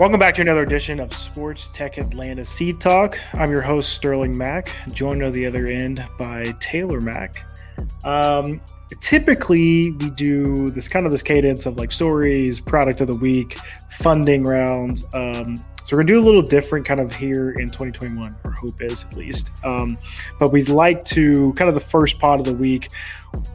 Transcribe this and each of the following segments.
Welcome back to another edition of Sports Tech Atlanta Seed Talk. I'm your host, Sterling Mack, joined on the other end by Taylor Mack. Um, typically, we do this kind of this cadence of like stories, product of the week, funding rounds. Um, so we're gonna do a little different kind of here in 2021. Our hope is at least. Um, but we'd like to kind of the first pod of the week.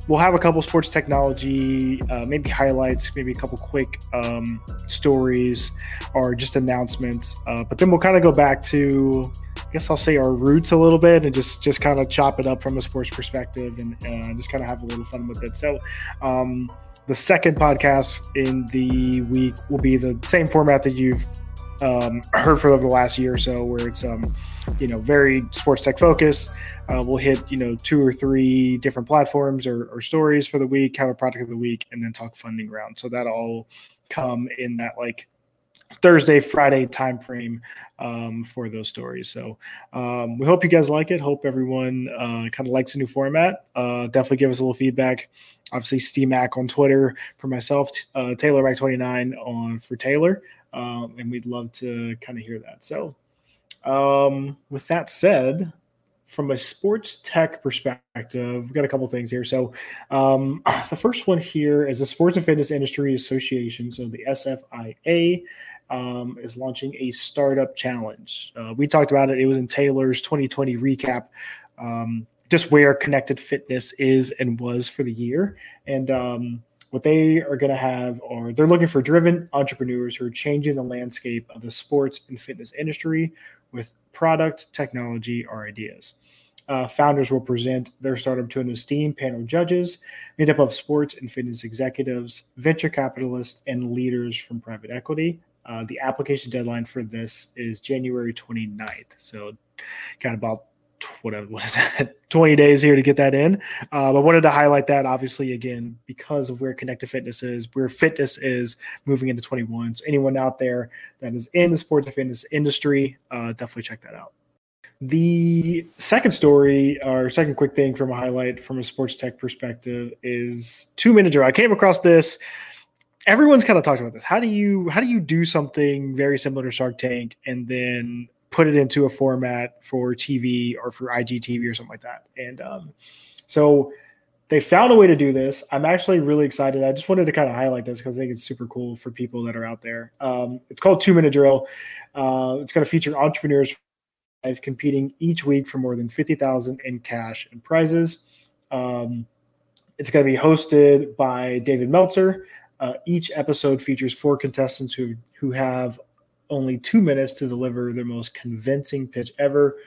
We'll have a couple sports technology, uh, maybe highlights, maybe a couple quick um, stories or just announcements. Uh, but then we'll kind of go back to, I guess I'll say our roots a little bit and just just kind of chop it up from a sports perspective and uh, just kind of have a little fun with it. So. Um, the second podcast in the week will be the same format that you've um, heard for over the last year or so, where it's um, you know very sports tech focused. Uh, we'll hit you know two or three different platforms or, or, stories for the week, have a product of the week, and then talk funding round. So that all come in that like Thursday, Friday time frame um, for those stories. So um, we hope you guys like it. Hope everyone uh, kind of likes the new format. Uh, definitely give us a little feedback. Obviously, SteamAc on Twitter for myself, uh, Taylor Mac 29 on for Taylor um, and we'd love to kind of hear that. So, um, with that said, from a sports tech perspective, we've got a couple things here. So, um, the first one here is the Sports and Fitness Industry Association, so the SFIA, um, is launching a startup challenge. Uh, we talked about it. It was in Taylor's 2020 recap. Um, just where connected fitness is and was for the year. And um, what they are going to have are they're looking for driven entrepreneurs who are changing the landscape of the sports and fitness industry with product, technology, or ideas. Uh, founders will present their startup to an esteemed panel of judges made up of sports and fitness executives, venture capitalists, and leaders from private equity. Uh, the application deadline for this is January 29th. So, got about whatever what is that? 20 days here to get that in. Uh, but wanted to highlight that obviously again because of where connected fitness is where fitness is moving into 21 so anyone out there that is in the sports and fitness industry uh, definitely check that out. The second story or second quick thing from a highlight from a sports tech perspective is two drill i came across this. Everyone's kind of talked about this. How do you how do you do something very similar to shark tank and then put it into a format for TV or for IGTV or something like that. And um, so they found a way to do this. I'm actually really excited. I just wanted to kind of highlight this because I think it's super cool for people that are out there. Um, it's called Two Minute Drill. Uh, it's going to feature entrepreneurs competing each week for more than 50,000 in cash and prizes. Um, it's going to be hosted by David Meltzer. Uh, each episode features four contestants who who have only two minutes to deliver their most convincing pitch ever.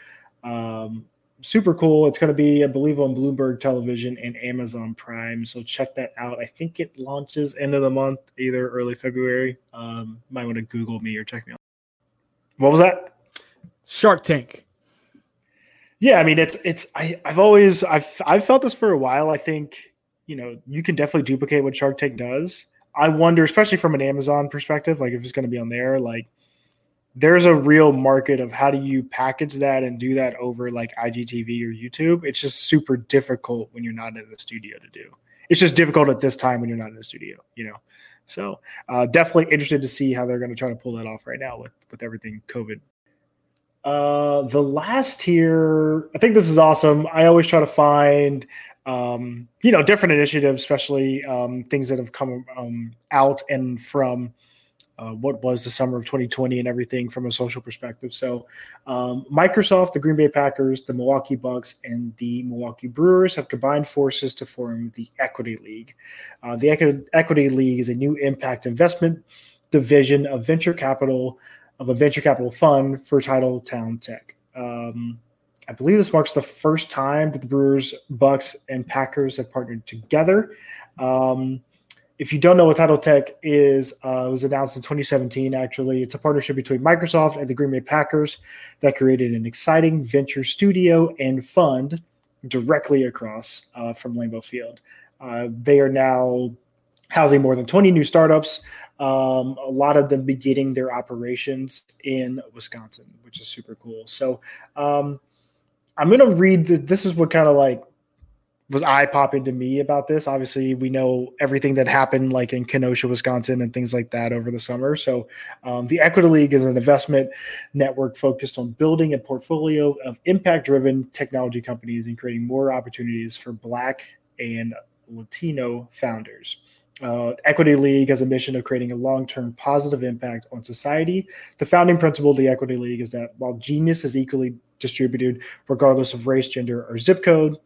Um, super cool. It's going to be, I believe, on Bloomberg Television and Amazon Prime. So check that out. I think it launches end of the month, either early February. Um, might want to Google me or check me out. What was that? Shark Tank. Yeah, I mean, it's it's. I, I've always I've I've felt this for a while. I think you know you can definitely duplicate what Shark Tank does. I wonder, especially from an Amazon perspective, like if it's going to be on there, like there's a real market of how do you package that and do that over like IGTV or YouTube. It's just super difficult when you're not in the studio to do. It's just difficult at this time when you're not in the studio, you know. So uh, definitely interested to see how they're going to try to pull that off right now with with everything COVID. Uh, the last here, I think this is awesome. I always try to find um, you know different initiatives, especially um, things that have come um, out and from uh, what was the summer of 2020 and everything from a social perspective. So, um, Microsoft, the Green Bay Packers, the Milwaukee Bucks, and the Milwaukee Brewers have combined forces to form the Equity League. Uh, the Equ- Equity League is a new impact investment division of venture capital of a venture capital fund for Titletown Tech. Um, I believe this marks the first time that the Brewers, Bucks, and Packers have partnered together. Um, if you don't know what Title Tech is, uh, it was announced in 2017. Actually, it's a partnership between Microsoft and the Green Bay Packers that created an exciting venture studio and fund directly across uh, from Lambeau Field. Uh, they are now housing more than 20 new startups. Um, a lot of them beginning their operations in Wisconsin, which is super cool. So um, I'm going to read. The, this is what kind of like was eye popping to me about this. Obviously, we know everything that happened, like in Kenosha, Wisconsin, and things like that over the summer. So, um, the Equity League is an investment network focused on building a portfolio of impact driven technology companies and creating more opportunities for Black and Latino founders. Uh, Equity League has a mission of creating a long term positive impact on society. The founding principle of the Equity League is that while genius is equally distributed, regardless of race, gender, or zip code,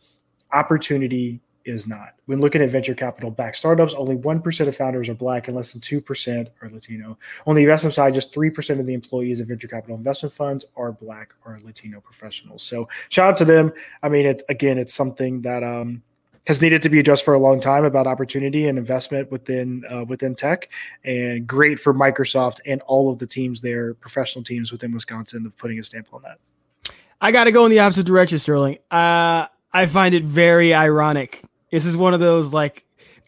opportunity is not. When looking at venture capital backed startups, only 1% of founders are black and less than 2% are Latino. On the investment side, just 3% of the employees of venture capital investment funds are black or Latino professionals. So shout out to them. I mean, it's again, it's something that um, has needed to be addressed for a long time about opportunity and investment within uh, within tech, and great for Microsoft and all of the teams there, professional teams within Wisconsin, of putting a stamp on that. I got to go in the opposite direction, Sterling. Uh, I find it very ironic. This is one of those like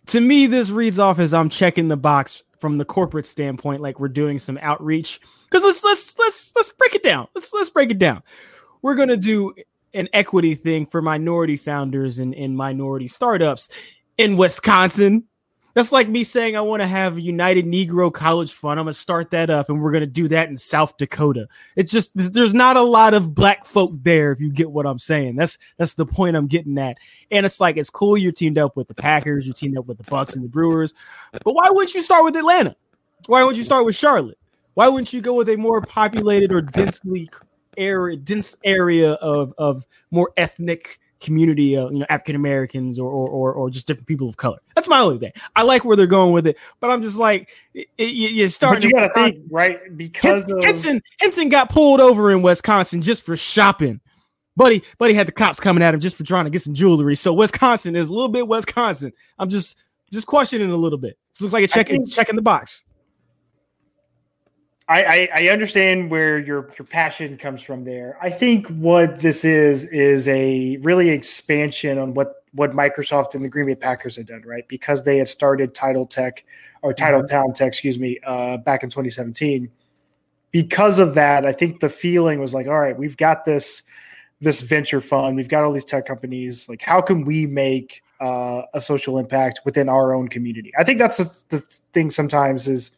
to me, this reads off as I'm checking the box from the corporate standpoint, like we're doing some outreach. Because let's let's let's let's break it down. Let's let's break it down. We're gonna do an equity thing for minority founders and, and minority startups in Wisconsin. That's like me saying I want to have a United Negro College Fund. I'm gonna start that up, and we're gonna do that in South Dakota. It's just there's not a lot of black folk there, if you get what I'm saying. That's that's the point I'm getting at. And it's like it's cool you're teamed up with the Packers, you're teamed up with the Bucks and the Brewers, but why wouldn't you start with Atlanta? Why wouldn't you start with Charlotte? Why wouldn't you go with a more populated or densely area, dense area of of more ethnic community of you know African Americans or, or or just different people of color. That's my only thing. I like where they're going with it, but I'm just like it, it, you're starting. But you got to think right because Henson, of... Henson Henson got pulled over in Wisconsin just for shopping. Buddy, buddy had the cops coming at him just for trying to get some jewelry. So Wisconsin is a little bit Wisconsin. I'm just just questioning a little bit. This looks like a check think, checking the box. I, I, I understand where your your passion comes from there. I think what this is is a really expansion on what what Microsoft and the Green Bay Packers had done, right? Because they had started Title Tech or Title mm-hmm. Town Tech, excuse me, uh, back in 2017. Because of that, I think the feeling was like, all right, we've got this this venture fund, we've got all these tech companies. Like, how can we make uh, a social impact within our own community? I think that's the, the thing. Sometimes is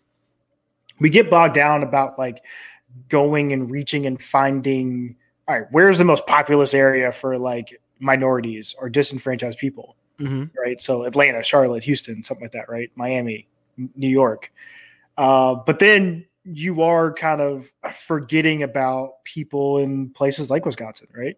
we get bogged down about like going and reaching and finding all right where's the most populous area for like minorities or disenfranchised people? Mm-hmm. right? So atlanta charlotte houston something like that right? Miami new york. Uh, but then you are kind of forgetting about people in places like wisconsin right?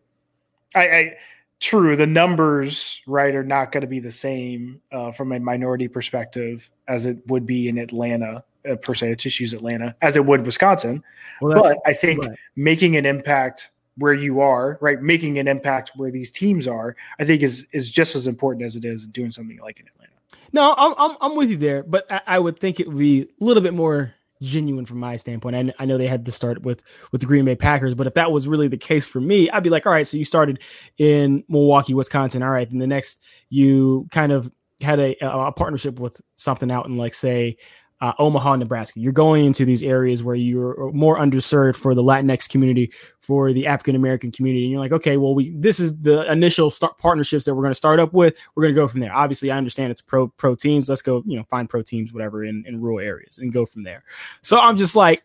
I, I true the numbers right are not going to be the same uh, from a minority perspective as it would be in atlanta uh, per se, just use Atlanta as it would Wisconsin. Well, but I think right. making an impact where you are, right, making an impact where these teams are, I think is is just as important as it is doing something like in Atlanta. No, I'm I'm, I'm with you there, but I, I, would think it would be a little bit more genuine from my standpoint. I, I know they had to start with with the Green Bay Packers, but if that was really the case for me, I'd be like, all right, so you started in Milwaukee, Wisconsin, all right, then the next you kind of had a, a partnership with something out in like say uh, Omaha, Nebraska. You're going into these areas where you're more underserved for the Latinx community, for the African American community, and you're like, okay, well, we this is the initial start partnerships that we're going to start up with. We're going to go from there. Obviously, I understand it's pro pro teams. Let's go, you know, find pro teams, whatever, in, in rural areas, and go from there. So I'm just like,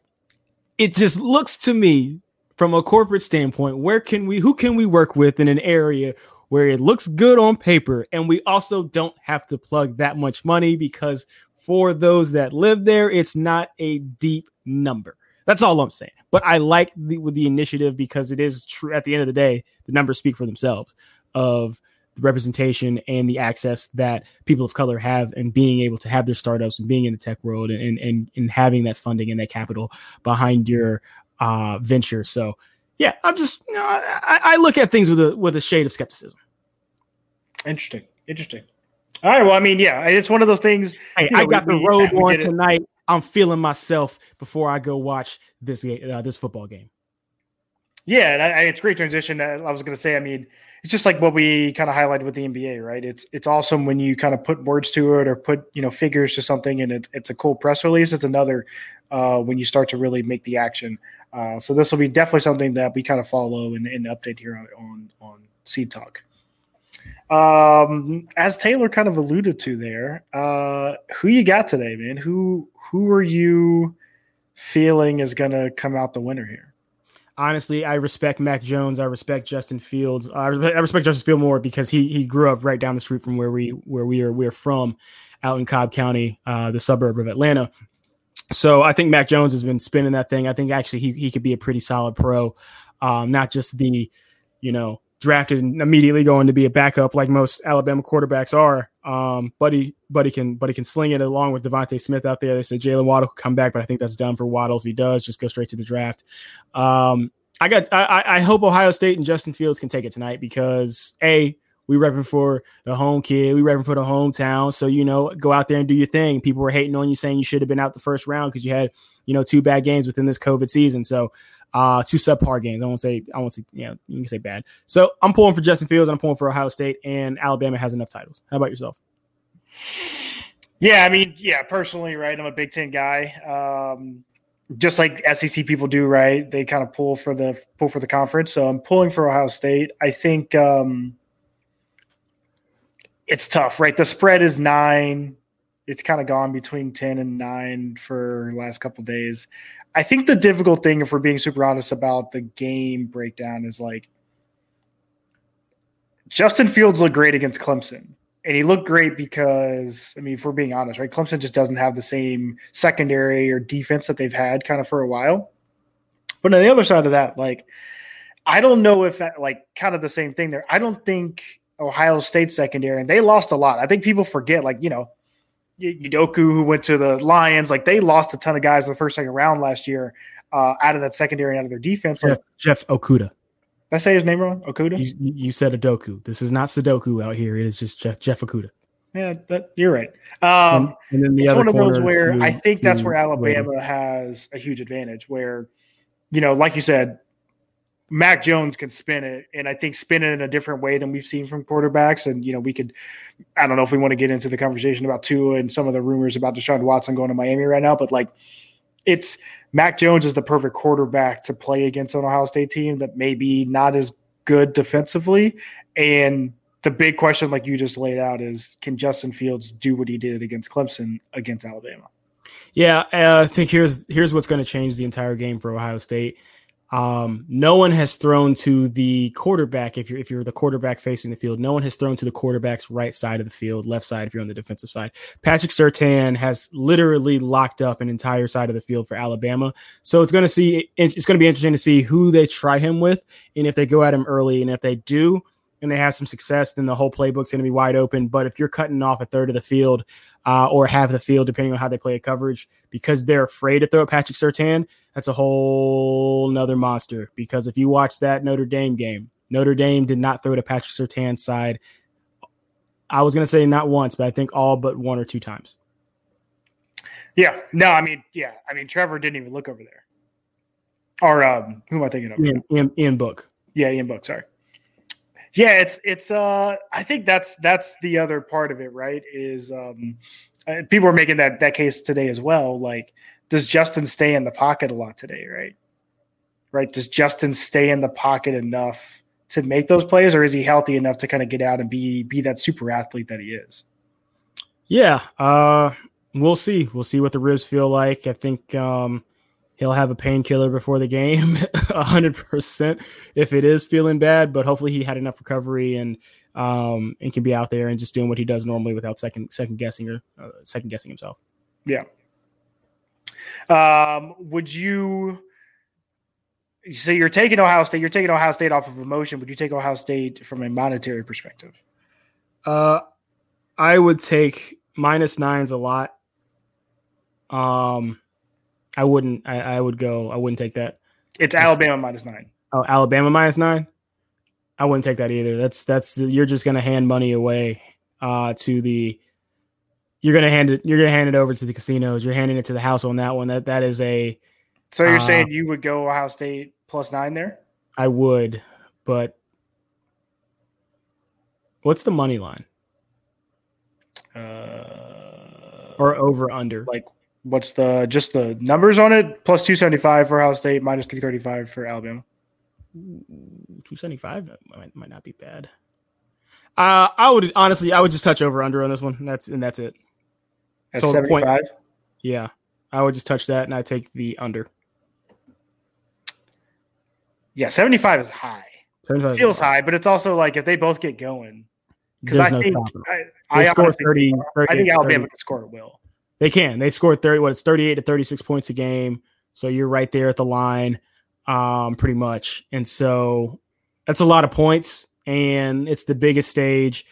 it just looks to me from a corporate standpoint, where can we, who can we work with in an area where it looks good on paper, and we also don't have to plug that much money because for those that live there, it's not a deep number. That's all I'm saying. But I like the with the initiative because it is true. At the end of the day, the numbers speak for themselves of the representation and the access that people of color have and being able to have their startups and being in the tech world and and and having that funding and that capital behind your uh, venture. So yeah, I'm just you know, I, I look at things with a with a shade of skepticism. Interesting. Interesting. All right. Well, I mean, yeah, it's one of those things. Hey, you know, I got we, the road on tonight. I'm feeling myself before I go watch this uh, this football game. Yeah, and I, it's great transition. I was going to say, I mean, it's just like what we kind of highlighted with the NBA, right? It's it's awesome when you kind of put words to it or put you know figures to something, and it's it's a cool press release. It's another uh, when you start to really make the action. Uh, so this will be definitely something that we kind of follow and, and update here on on, on Seed Talk. Um, as Taylor kind of alluded to there, uh, who you got today, man? Who who are you feeling is going to come out the winner here? Honestly, I respect Mac Jones. I respect Justin Fields. I respect, I respect Justin Field more because he he grew up right down the street from where we where we are we're from, out in Cobb County, uh, the suburb of Atlanta. So I think Mac Jones has been spinning that thing. I think actually he he could be a pretty solid pro, um, not just the you know drafted and immediately going to be a backup like most Alabama quarterbacks are. Um, but he can, he can sling it along with DeVonta Smith out there. They said Jaylen Waddle could come back, but I think that's done for Waddle. If he does, just go straight to the draft. Um, I got, I, I hope Ohio State and Justin Fields can take it tonight because a we repping for the home kid, we repping for the hometown. So you know, go out there and do your thing. People were hating on you, saying you should have been out the first round because you had you know two bad games within this COVID season. So uh, two subpar games. I won't say I won't say you know you can say bad. So I'm pulling for Justin Fields and I'm pulling for Ohio State and Alabama has enough titles. How about yourself? Yeah, I mean, yeah, personally, right? I'm a Big Ten guy. Um, just like SEC people do, right? They kind of pull for the pull for the conference. So I'm pulling for Ohio State. I think um, it's tough, right? The spread is nine. It's kind of gone between ten and nine for the last couple days. I think the difficult thing, if we're being super honest about the game breakdown, is like Justin Fields looked great against Clemson. And he looked great because, I mean, if we're being honest, right? Clemson just doesn't have the same secondary or defense that they've had kind of for a while. But on the other side of that, like, I don't know if that, like, kind of the same thing there. I don't think Ohio State secondary, and they lost a lot. I think people forget, like, you know, Udoka, who went to the Lions, like they lost a ton of guys in the first second round last year uh, out of that secondary, out of their defense. Like, Jeff, Jeff Okudah. Did I say his name wrong? Okuda. You, you said Udoka. This is not Sudoku out here. It is just Jeff, Jeff Okudah. Yeah, that, you're right. Um, and, and, then the it's other one of those where I think that's where Alabama has a huge advantage. Where, you know, like you said, Mac Jones can spin it, and I think spin it in a different way than we've seen from quarterbacks. And you know, we could, I don't know if we want to get into the conversation about Tua and some of the rumors about Deshaun Watson going to Miami right now, but like, it's Mac Jones is the perfect quarterback to play against an Ohio State team that may be not as good defensively. And the big question, like you just laid out, is can Justin Fields do what he did against Clemson against Alabama? Yeah, I think here's here's what's going to change the entire game for Ohio State. Um, no one has thrown to the quarterback if you're if you're the quarterback facing the field. No one has thrown to the quarterback's right side of the field, left side if you're on the defensive side. Patrick Surtain has literally locked up an entire side of the field for Alabama. So it's going to see it's going to be interesting to see who they try him with and if they go at him early and if they do and they have some success, then the whole playbook's going to be wide open. But if you're cutting off a third of the field uh, or half the field, depending on how they play a coverage, because they're afraid to throw at Patrick Surtain, that's a whole nother monster. Because if you watch that Notre Dame game, Notre Dame did not throw to Patrick Surtain's side. I was going to say not once, but I think all but one or two times. Yeah. No, I mean, yeah. I mean, Trevor didn't even look over there. Or um, who am I thinking of? Ian, Ian, Ian Book. Yeah, Ian Book. Sorry. Yeah, it's it's. uh I think that's that's the other part of it, right? Is um, uh, people are making that that case today as well. Like does Justin stay in the pocket a lot today, right? Right? Does Justin stay in the pocket enough to make those plays, or is he healthy enough to kind of get out and be be that super athlete that he is? Yeah, uh, we'll see. We'll see what the ribs feel like. I think um, he'll have a painkiller before the game, hundred percent, if it is feeling bad. But hopefully, he had enough recovery and um, and can be out there and just doing what he does normally without second second guessing or uh, second guessing himself. Yeah, um, would you? So you're taking Ohio State. You're taking Ohio State off of emotion. Would you take Ohio State from a monetary perspective? Uh, I would take minus nines a lot. Um, I wouldn't. I, I would go. I wouldn't take that. It's, Alabama minus nine. Oh, Alabama minus nine. I wouldn't take that either. That's that's you're just going to hand money away uh, to the you're gonna hand it you're gonna hand it over to the casinos. You're handing it to the house on that one. That that is a. So you're uh, saying you would go Ohio State plus nine there? I would, but what's the money line? Uh, or over under? Like what's the just the numbers on it? Plus two seventy five for Ohio State, minus three thirty five for Alabama. Two seventy five might, might not be bad. Uh, I would honestly, I would just touch over under on this one. That's and that's it. At seventy five. Yeah, I would just touch that and I take the under. Yeah, seventy five is high. 75 feels high, but it's also like if they both get going, because I no think I, I, 30, 30, I think Alabama 30. can score at will. They can. They scored 30, what it's 38 to 36 points a game. So you're right there at the line, um, pretty much. And so that's a lot of points, and it's the biggest stage.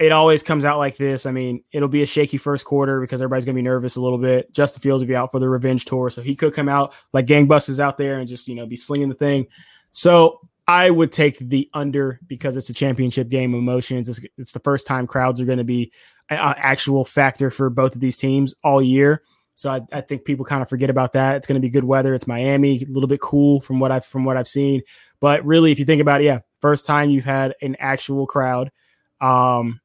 It always comes out like this. I mean, it'll be a shaky first quarter because everybody's gonna be nervous a little bit. Justin Fields will be out for the revenge tour, so he could come out like gangbusters out there and just you know be slinging the thing. So I would take the under because it's a championship game. Emotions. It's, it's the first time crowds are going to be an actual factor for both of these teams all year. So I, I think people kind of forget about that. It's going to be good weather. It's Miami, a little bit cool from what I've from what I've seen. But really, if you think about it, yeah, first time you've had an actual crowd. Um,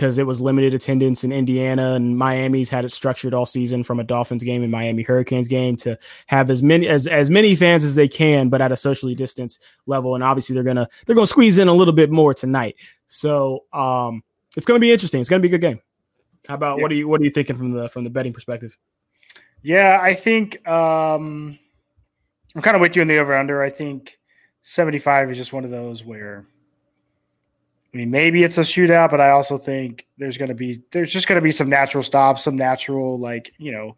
because it was limited attendance in Indiana and Miami's had it structured all season from a Dolphins game and Miami Hurricanes game to have as many as as many fans as they can, but at a socially distanced level. And obviously they're gonna they're gonna squeeze in a little bit more tonight. So um, it's gonna be interesting. It's gonna be a good game. How about yeah. what are you what are you thinking from the from the betting perspective? Yeah, I think um, I'm kind of with you in the over under. I think 75 is just one of those where I mean, maybe it's a shootout, but I also think there's going to be there's just going to be some natural stops, some natural like you know,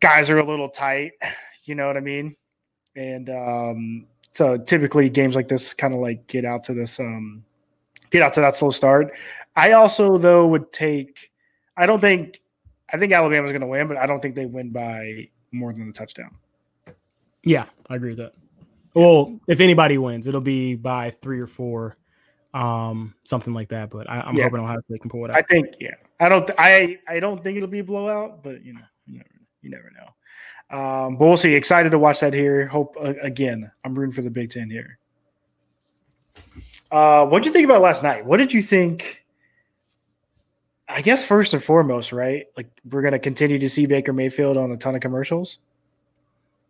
guys are a little tight. You know what I mean? And um, so typically games like this kind of like get out to this um, get out to that slow start. I also though would take. I don't think. I think Alabama's going to win, but I don't think they win by more than a touchdown. Yeah, I agree with that. Well, if anybody wins, it'll be by three or four um, something like that. But I, am yeah. hoping Ohio State can pull it out. I think, yeah, I don't, I, I don't think it'll be a blowout, but you know, you never, you never know. Um, but we'll see. Excited to watch that here. Hope uh, again. I'm rooting for the Big Ten here. Uh, what did you think about last night? What did you think? I guess first and foremost, right? Like we're gonna continue to see Baker Mayfield on a ton of commercials.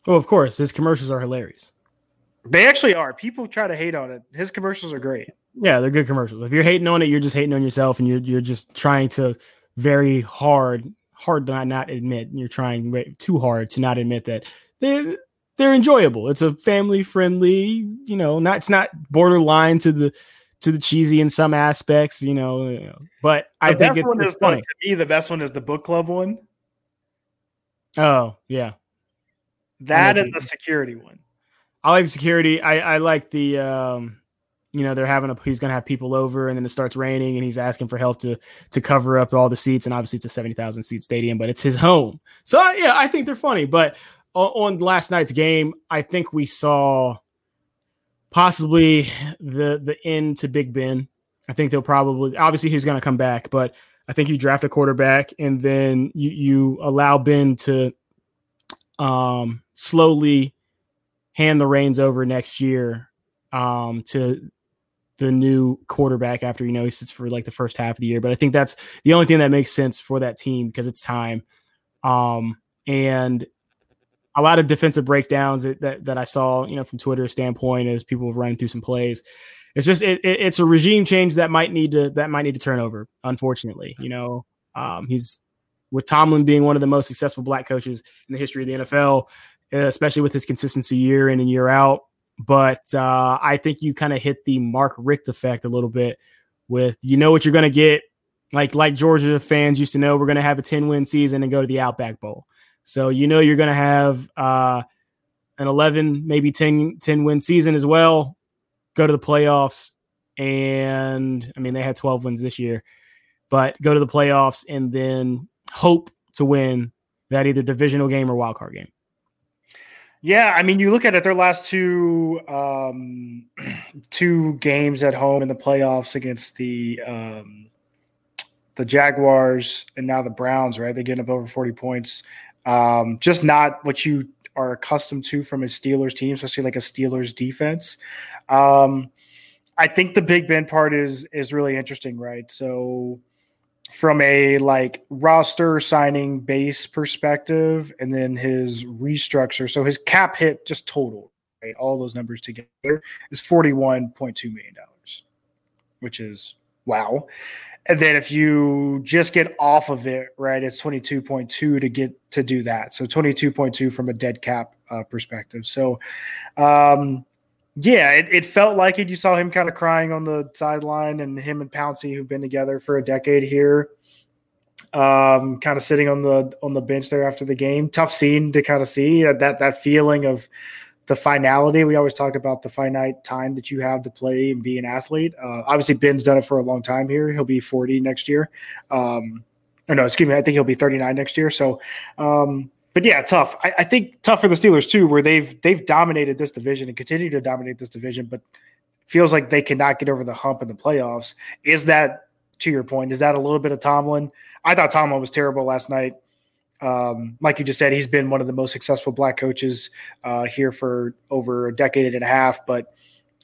Oh, of course, his commercials are hilarious. They actually are. People try to hate on it. His commercials are great. Yeah, they're good commercials. If you're hating on it, you're just hating on yourself, and you're you're just trying to very hard hard to not admit. You're trying too hard to not admit that they they're enjoyable. It's a family friendly, you know, not it's not borderline to the to the cheesy in some aspects, you know. But the I think it's, one it's is funny. The, to me the best one is the book club one. Oh yeah, that and the security one. I like security. I I like the um you know they're having a he's going to have people over and then it starts raining and he's asking for help to to cover up all the seats and obviously it's a 70,000 seat stadium but it's his home. So yeah, I think they're funny, but on last night's game, I think we saw possibly the the end to Big Ben. I think they'll probably obviously he's going to come back, but I think you draft a quarterback and then you you allow Ben to um slowly hand the reins over next year um to the new quarterback after you know he sits for like the first half of the year. But I think that's the only thing that makes sense for that team because it's time. Um, and a lot of defensive breakdowns that, that, that I saw, you know, from Twitter standpoint as people running through some plays. It's just it, it, it's a regime change that might need to that might need to turn over. Unfortunately, you know, um, he's with Tomlin being one of the most successful black coaches in the history of the NFL, especially with his consistency year in and year out but uh, I think you kind of hit the Mark Richt effect a little bit with you know what you're going to get. Like like Georgia fans used to know, we're going to have a 10 win season and go to the Outback Bowl. So you know you're going to have uh, an 11, maybe 10, 10 win season as well. Go to the playoffs, and I mean they had 12 wins this year, but go to the playoffs and then hope to win that either divisional game or wild card game. Yeah, I mean, you look at it; their last two um, two games at home in the playoffs against the um, the Jaguars and now the Browns. Right, they getting up over forty points. Um, just not what you are accustomed to from a Steelers team, especially like a Steelers defense. Um, I think the Big Ben part is is really interesting, right? So from a like roster signing base perspective and then his restructure. So his cap hit just total, right? All those numbers together is $41.2 million. which is wow. And then if you just get off of it, right, it's 22.2 to get to do that. So 22.2 from a dead cap uh, perspective. So, um, yeah, it, it, felt like it. You saw him kind of crying on the sideline, and him and Pouncey, who've been together for a decade here, um, kind of sitting on the on the bench there after the game. Tough scene to kind of see uh, that that feeling of the finality. We always talk about the finite time that you have to play and be an athlete. Uh, obviously, Ben's done it for a long time here. He'll be 40 next year. Um, or no, excuse me, I think he'll be 39 next year. So, um, but yeah, tough. I, I, think tough for the Steelers too, where they've they've dominated this division and continue to dominate this division, but feels like they cannot get over the hump in the playoffs. Is that to your point? Is that a little bit of Tomlin? I thought Tomlin was terrible last night. Um, like you just said, he's been one of the most successful black coaches uh, here for over a decade and a half. But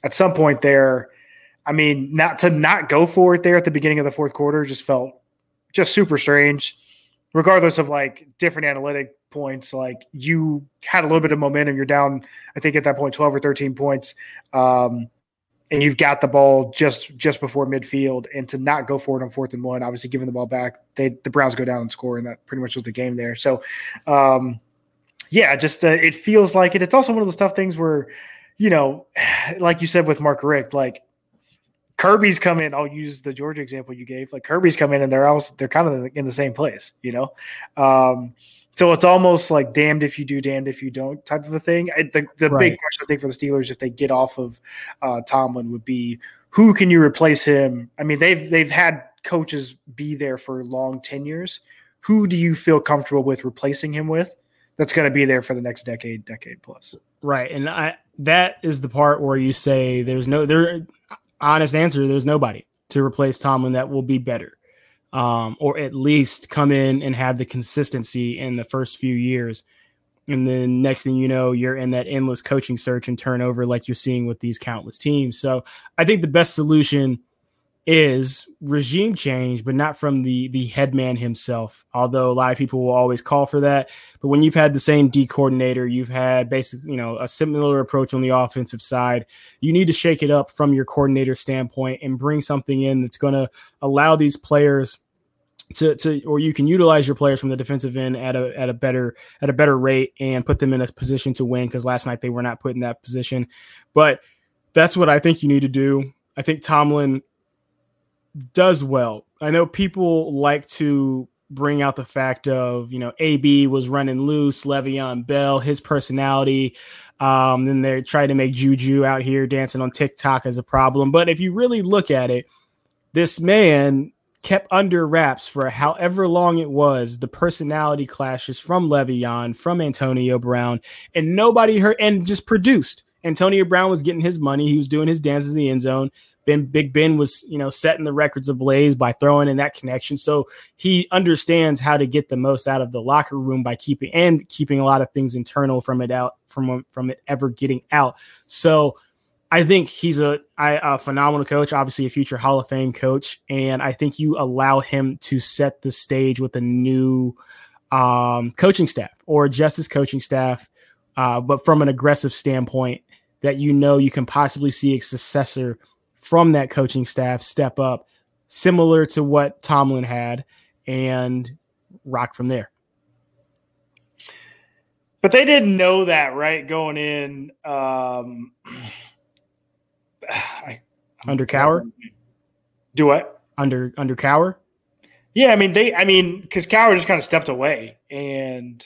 at some point there, I mean, not to not go for it there at the beginning of the fourth quarter just felt just super strange. Regardless of like different analytic points. Like you had a little bit of momentum. You're down, I think at that point, 12 or 13 points. Um, and you've got the ball just just before midfield, and to not go for it on fourth and one, obviously giving the ball back, they the Browns go down and score, and that pretty much was the game there. So, um, yeah, just uh, it feels like it. It's also one of those tough things where, you know, like you said with Mark Richt, like Kirby's come in. I'll use the Georgia example you gave. Like Kirby's come in, and they're also they're kind of in the same place, you know. Um, so it's almost like damned if you do, damned if you don't type of a thing. I, the the right. big question I think for the Steelers, if they get off of uh, Tomlin, would be who can you replace him? I mean, they've they've had coaches be there for long tenures. Who do you feel comfortable with replacing him with? That's going to be there for the next decade, decade plus. Right, and I that is the part where you say there's no there. Honest answer: there's nobody to replace Tomlin that will be better um, or at least come in and have the consistency in the first few years. And then next thing you know, you're in that endless coaching search and turnover like you're seeing with these countless teams. So I think the best solution is regime change, but not from the the headman himself. Although a lot of people will always call for that, but when you've had the same D coordinator, you've had basically you know a similar approach on the offensive side. You need to shake it up from your coordinator standpoint and bring something in that's going to allow these players to to or you can utilize your players from the defensive end at a at a better at a better rate and put them in a position to win because last night they were not put in that position. But that's what I think you need to do. I think Tomlin does well. I know people like to bring out the fact of you know AB was running loose, Le'Veon Bell, his personality. Um, then they try to make Juju out here dancing on TikTok as a problem. But if you really look at it, this man kept under wraps for however long it was the personality clashes from Le'Veon, from Antonio Brown, and nobody heard and just produced. Antonio Brown was getting his money. He was doing his dances in the end zone. Ben Big Ben was, you know, setting the records ablaze by throwing in that connection. So he understands how to get the most out of the locker room by keeping and keeping a lot of things internal from it out from from it ever getting out. So I think he's a, phenomenal coach, obviously a future Hall of Fame coach, and I think you allow him to set the stage with a new um, coaching staff or just his coaching staff, uh, but from an aggressive standpoint that you know you can possibly see a successor from that coaching staff step up, similar to what Tomlin had, and rock from there. But they didn't know that, right? Going in, um, I, under Cowher. Do what? Under under Cowher. Yeah, I mean they. I mean because Cowher just kind of stepped away, and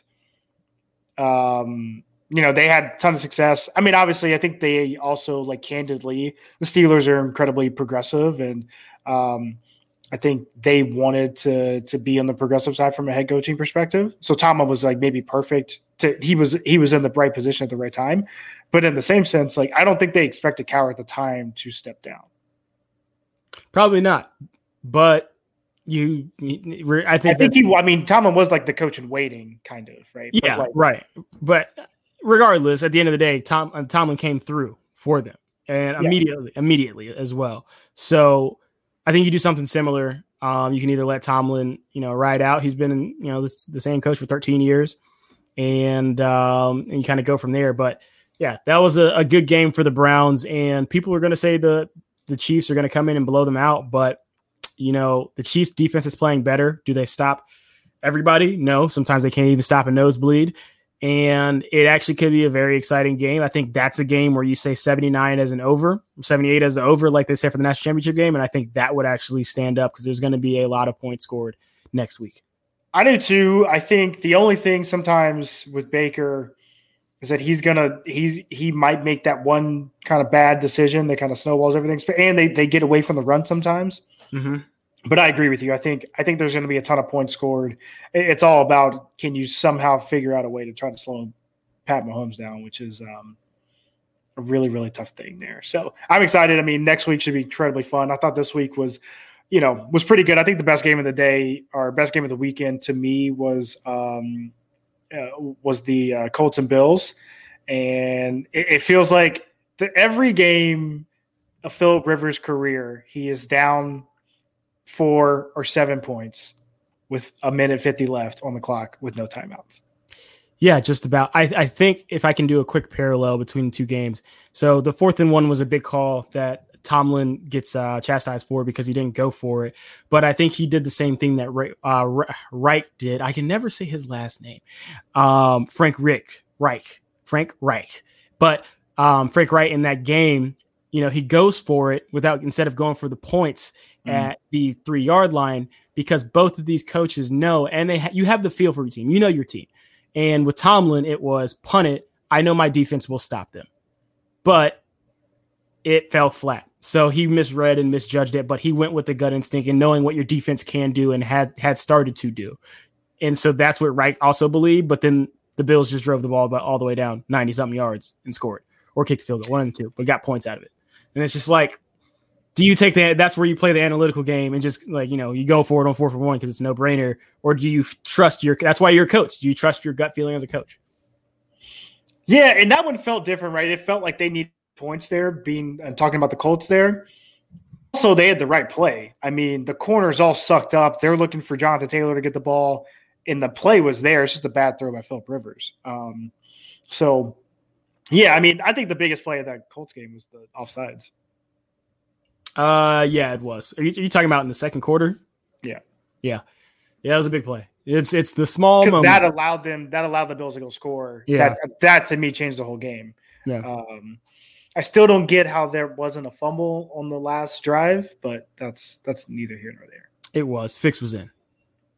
um, you know, they had tons of success. I mean, obviously, I think they also like candidly, the Steelers are incredibly progressive, and um, I think they wanted to to be on the progressive side from a head coaching perspective. So Tomlin was like maybe perfect. To he was he was in the right position at the right time, but in the same sense, like I don't think they expected Cowher at the time to step down. Probably not, but you, I think I think he. I mean, Tomlin was like the coach in waiting, kind of, right? Yeah, like, right. But regardless, at the end of the day, Tom uh, Tomlin came through for them and yeah. immediately, immediately as well. So I think you do something similar. Um, you can either let Tomlin, you know, ride out. He's been, you know, this, the same coach for 13 years, and um, and you kind of go from there. But yeah, that was a, a good game for the Browns, and people are going to say the the Chiefs are going to come in and blow them out, but you know, the Chiefs defense is playing better. Do they stop everybody? No. Sometimes they can't even stop a nosebleed. And it actually could be a very exciting game. I think that's a game where you say 79 as an over, 78 as an over, like they say for the national championship game. And I think that would actually stand up because there's going to be a lot of points scored next week. I do too. I think the only thing sometimes with Baker is that he's gonna he's he might make that one kind of bad decision that kind of snowballs everything, and they they get away from the run sometimes. Mm-hmm but I agree with you. I think I think there's going to be a ton of points scored. It's all about can you somehow figure out a way to try to slow Pat Mahomes down, which is um, a really really tough thing there. So I'm excited. I mean, next week should be incredibly fun. I thought this week was, you know, was pretty good. I think the best game of the day or best game of the weekend to me was um, uh, was the uh, Colts and Bills, and it, it feels like the, every game of Philip Rivers' career, he is down four or seven points with a minute 50 left on the clock with no timeouts. Yeah, just about. I, I think if I can do a quick parallel between the two games. So the fourth and one was a big call that Tomlin gets uh, chastised for because he didn't go for it. But I think he did the same thing that uh, Reich did. I can never say his last name. Um, Frank Rick Reich, Frank Reich. But um, Frank Reich in that game, you know, he goes for it without instead of going for the points mm. at the three yard line because both of these coaches know and they ha- you have the feel for your team. You know your team. And with Tomlin, it was punt it. I know my defense will stop them, but it fell flat. So he misread and misjudged it, but he went with the gut instinct and knowing what your defense can do and had had started to do. And so that's what Reich also believed. But then the Bills just drove the ball about all the way down 90 something yards and scored or kicked the field goal, one of the two, but got points out of it. And it's just like do you take that? That's where you play the analytical game and just like you know you go for it on four for one because it's no brainer, or do you trust your? That's why you're a coach. Do you trust your gut feeling as a coach? Yeah, and that one felt different, right? It felt like they need points there. Being and talking about the Colts there. Also, they had the right play. I mean, the corners all sucked up. They're looking for Jonathan Taylor to get the ball, and the play was there. It's just a bad throw by Philip Rivers. Um, so, yeah, I mean, I think the biggest play of that Colts game was the offsides. Uh, yeah, it was. Are you, are you talking about in the second quarter? Yeah, yeah, yeah. That was a big play. It's it's the small moment that allowed them that allowed the Bills to go score. Yeah, that, that to me changed the whole game. Yeah. Um, I still don't get how there wasn't a fumble on the last drive, but that's that's neither here nor there. It was. Fix was in.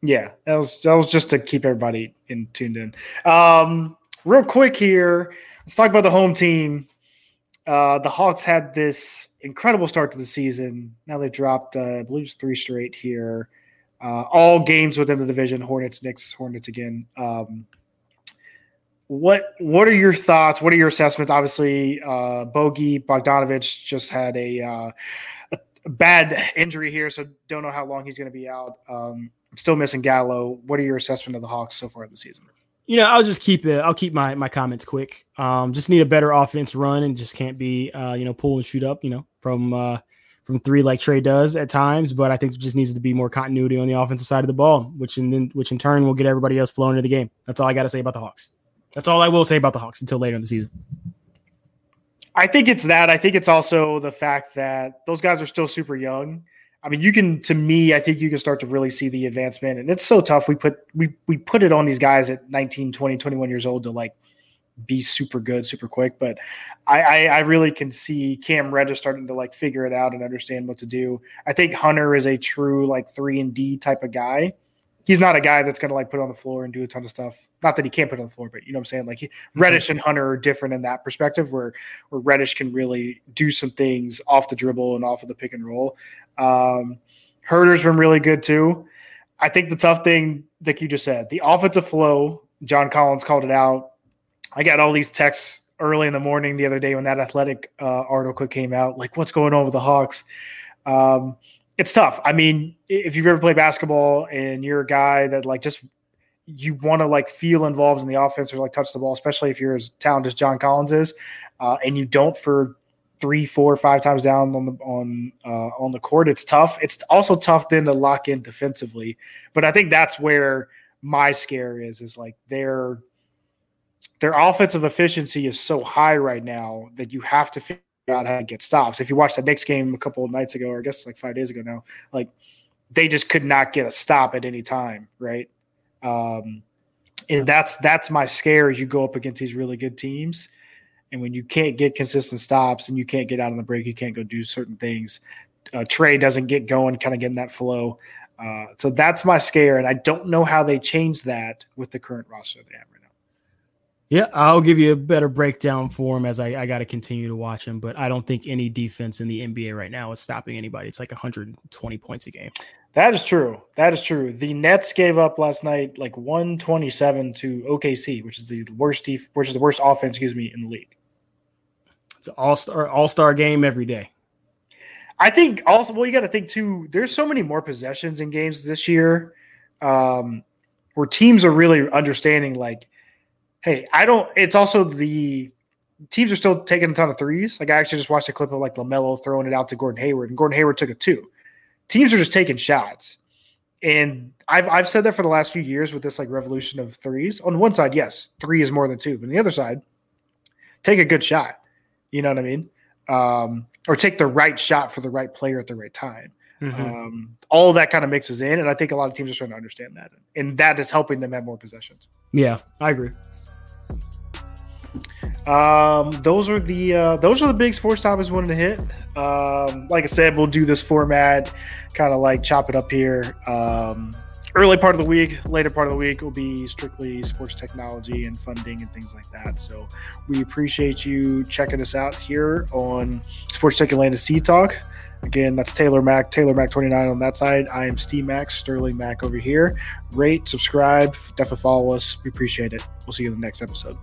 Yeah, that was that was just to keep everybody in tuned in. Um, real quick here, let's talk about the home team. Uh, the Hawks had this incredible start to the season. Now they've dropped, uh, I believe, it's three straight here. Uh, all games within the division: Hornets, Knicks, Hornets again. Um, what What are your thoughts? What are your assessments? Obviously, uh, Bogey Bogdanovic just had a, uh, a, bad injury here, so don't know how long he's going to be out. Um, still missing Gallo. What are your assessment of the Hawks so far in the season? You know, I'll just keep it. I'll keep my my comments quick. Um, just need a better offense run, and just can't be, uh, you know, pull and shoot up, you know, from uh, from three like Trae does at times. But I think it just needs to be more continuity on the offensive side of the ball, which in which in turn will get everybody else flowing into the game. That's all I got to say about the Hawks. That's all I will say about the Hawks until later in the season. I think it's that. I think it's also the fact that those guys are still super young I mean, you can to me, I think you can start to really see the advancement. And it's so tough. We put we we put it on these guys at 19, 20, 21 years old to like be super good, super quick. But I, I, I really can see Cam Reddish starting to like figure it out and understand what to do. I think Hunter is a true like three and D type of guy he's not a guy that's going to like put on the floor and do a ton of stuff. Not that he can't put on the floor, but you know what I'm saying? Like he, mm-hmm. Reddish and Hunter are different in that perspective where, where Reddish can really do some things off the dribble and off of the pick and roll. Um, Huerter's been really good too. I think the tough thing, like you just said, the offensive flow, John Collins called it out. I got all these texts early in the morning the other day when that athletic uh, article came out, like what's going on with the Hawks. Um, it's tough. I mean, if you've ever played basketball and you're a guy that like just you want to like feel involved in the offense or like touch the ball, especially if you're as talented as John Collins is, uh, and you don't for three, four, five times down on the on uh, on the court, it's tough. It's also tough then to lock in defensively. But I think that's where my scare is. Is like their their offensive efficiency is so high right now that you have to out how to get stops. If you watch the Knicks game a couple of nights ago, or I guess like five days ago now, like they just could not get a stop at any time, right? Um, and that's that's my scare as you go up against these really good teams. And when you can't get consistent stops and you can't get out on the break, you can't go do certain things. Uh, Trae doesn't get going, kind of getting that flow. Uh, so that's my scare, and I don't know how they change that with the current roster they have. Yeah, I'll give you a better breakdown for him as I, I got to continue to watch him, but I don't think any defense in the NBA right now is stopping anybody. It's like 120 points a game. That is true. That is true. The Nets gave up last night like 127 to OKC, which is the worst def- which is the worst offense, excuse me, in the league. It's an all-star all-star game every day. I think also well you got to think too there's so many more possessions in games this year um where teams are really understanding like hey, I don't it's also the teams are still taking a ton of threes. Like I actually just watched a clip of like LaMelo throwing it out to Gordon Hayward and Gordon Hayward took a two teams are just taking shots. And I've I've said that for the last few years with this like revolution of threes. On one side, yes, three is more than two, but on the other side, take a good shot. You know what I mean? Um, or take the right shot for the right player at the right time. Mm-hmm. Um, all that kind of mixes in, and I think a lot of teams are starting to understand that, and that is helping them have more possessions. Yeah, I agree. Um, those are the uh, those are the big sports topics we wanted to hit. Um, like I said, we'll do this format, kind of like chop it up here. Um, early part of the week, later part of the week will be strictly sports technology and funding and things like that. So we appreciate you checking us out here on Sports Tech Atlanta Seed Talk. Again, that's Taylor Mack, Taylor Mack 29 on that side. I am Steve Mack, Sterling Mack over here. Rate, subscribe, definitely follow us. We appreciate it. We'll see you in the next episode.